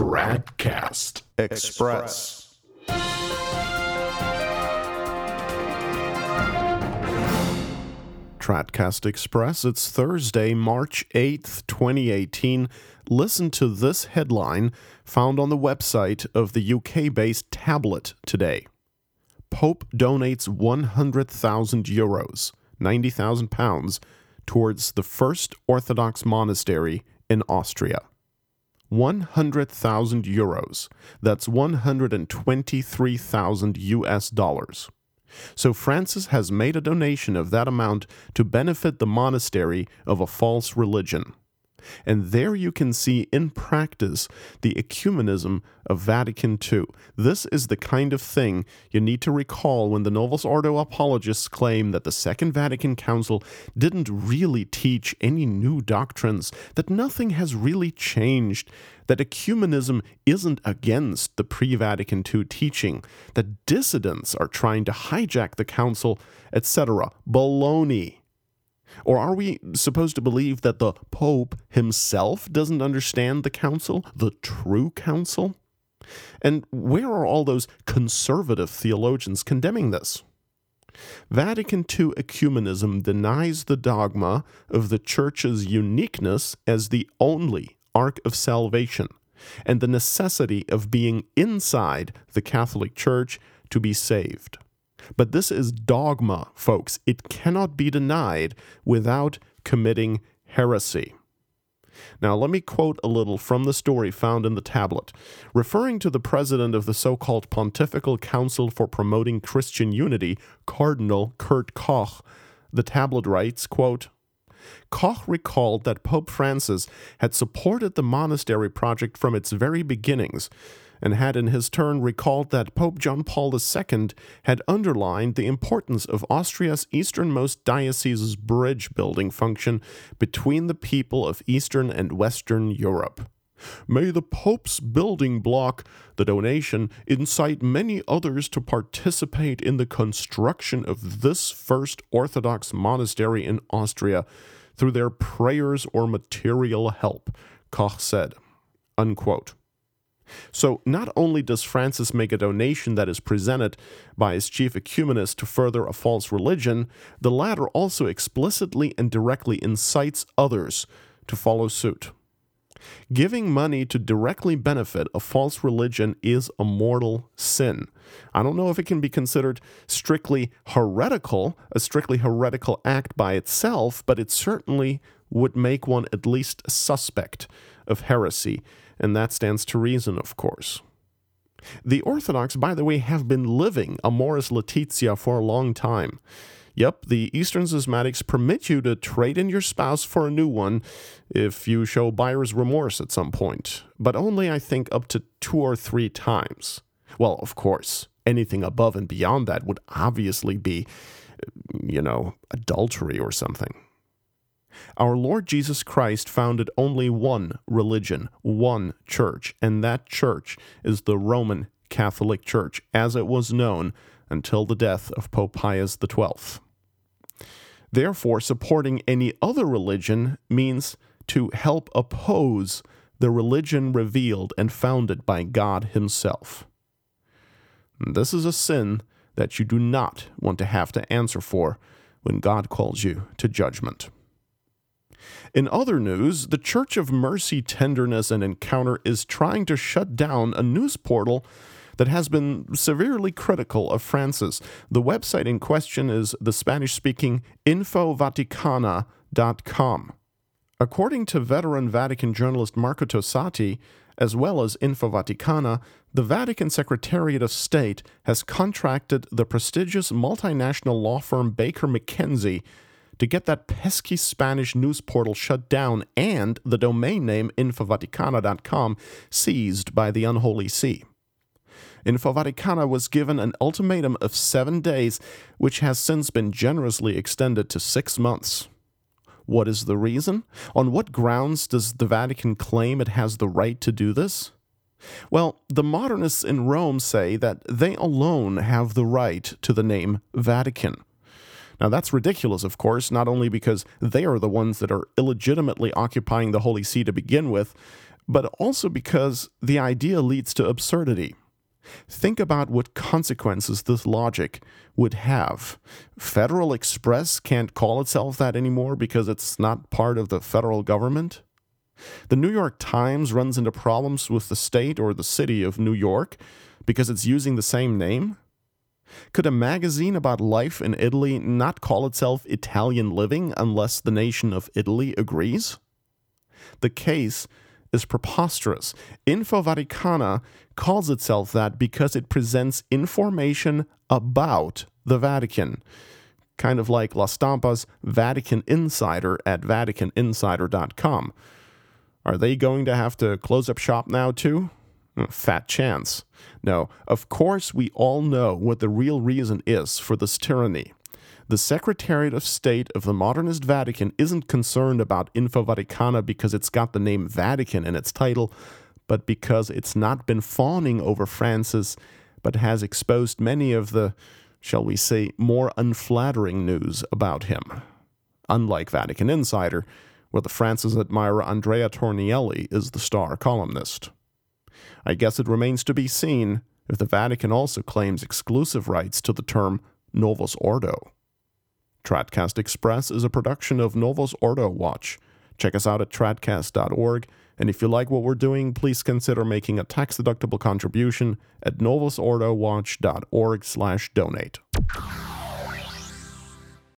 Tradcast Express. Tradcast Express. It's Thursday, March 8th, 2018. Listen to this headline found on the website of the UK based Tablet today. Pope donates 100,000 euros, 90,000 pounds, towards the first Orthodox monastery in Austria. 100,000 euros. That's 123,000 US dollars. So Francis has made a donation of that amount to benefit the monastery of a false religion. And there you can see in practice the ecumenism of Vatican II. This is the kind of thing you need to recall when the Novus Ordo apologists claim that the Second Vatican Council didn't really teach any new doctrines, that nothing has really changed, that ecumenism isn't against the pre Vatican II teaching, that dissidents are trying to hijack the Council, etc. Baloney. Or are we supposed to believe that the Pope himself doesn't understand the council, the true council? And where are all those conservative theologians condemning this? Vatican II ecumenism denies the dogma of the Church's uniqueness as the only ark of salvation and the necessity of being inside the Catholic Church to be saved. But this is dogma, folks. It cannot be denied without committing heresy. Now, let me quote a little from the story found in the tablet. Referring to the president of the so called Pontifical Council for Promoting Christian Unity, Cardinal Kurt Koch, the tablet writes, quote, Koch recalled that Pope Francis had supported the monastery project from its very beginnings and had in his turn recalled that Pope John Paul II had underlined the importance of Austria's easternmost diocese's bridge building function between the people of Eastern and Western Europe. May the Pope's building block, the donation, incite many others to participate in the construction of this first Orthodox monastery in Austria through their prayers or material help, Koch said. Unquote. So, not only does Francis make a donation that is presented by his chief ecumenist to further a false religion, the latter also explicitly and directly incites others to follow suit. Giving money to directly benefit a false religion is a mortal sin. I don't know if it can be considered strictly heretical, a strictly heretical act by itself, but it certainly would make one at least suspect of heresy and that stands to reason, of course. The Orthodox, by the way, have been living Amoris Laetitia for a long time. Yep, the Eastern Schismatics permit you to trade in your spouse for a new one if you show buyer's remorse at some point, but only, I think, up to two or three times. Well, of course, anything above and beyond that would obviously be, you know, adultery or something. Our Lord Jesus Christ founded only one religion, one church, and that church is the Roman Catholic Church, as it was known until the death of Pope Pius XII. Therefore, supporting any other religion means to help oppose the religion revealed and founded by God Himself. This is a sin that you do not want to have to answer for when God calls you to judgment. In other news, the Church of Mercy, Tenderness, and Encounter is trying to shut down a news portal that has been severely critical of Francis. The website in question is the Spanish speaking infovaticana.com. According to veteran Vatican journalist Marco Tosatti, as well as Info Vaticana, the Vatican Secretariat of State has contracted the prestigious multinational law firm Baker McKenzie to get that pesky Spanish news portal shut down and the domain name infovaticana.com seized by the Unholy See. Infovaticana was given an ultimatum of seven days, which has since been generously extended to six months. What is the reason? On what grounds does the Vatican claim it has the right to do this? Well, the modernists in Rome say that they alone have the right to the name Vatican. Now, that's ridiculous, of course, not only because they are the ones that are illegitimately occupying the Holy See to begin with, but also because the idea leads to absurdity. Think about what consequences this logic would have. Federal Express can't call itself that anymore because it's not part of the federal government. The New York Times runs into problems with the state or the city of New York because it's using the same name. Could a magazine about life in Italy not call itself Italian Living unless the nation of Italy agrees? The case is preposterous. Info Vaticana calls itself that because it presents information about the Vatican. Kind of like La Stampa's Vatican Insider at VaticanInsider.com. Are they going to have to close up shop now, too? Fat chance. No, of course, we all know what the real reason is for this tyranny. The Secretariat of State of the Modernist Vatican isn't concerned about Info Vaticana because it's got the name Vatican in its title, but because it's not been fawning over Francis, but has exposed many of the, shall we say, more unflattering news about him. Unlike Vatican Insider, where the Francis admirer Andrea Tornielli is the star columnist. I guess it remains to be seen if the Vatican also claims exclusive rights to the term Novus Ordo. Tradcast Express is a production of Novus Ordo Watch. Check us out at tradcast.org, and if you like what we're doing, please consider making a tax-deductible contribution at novusordowatch.org/donate.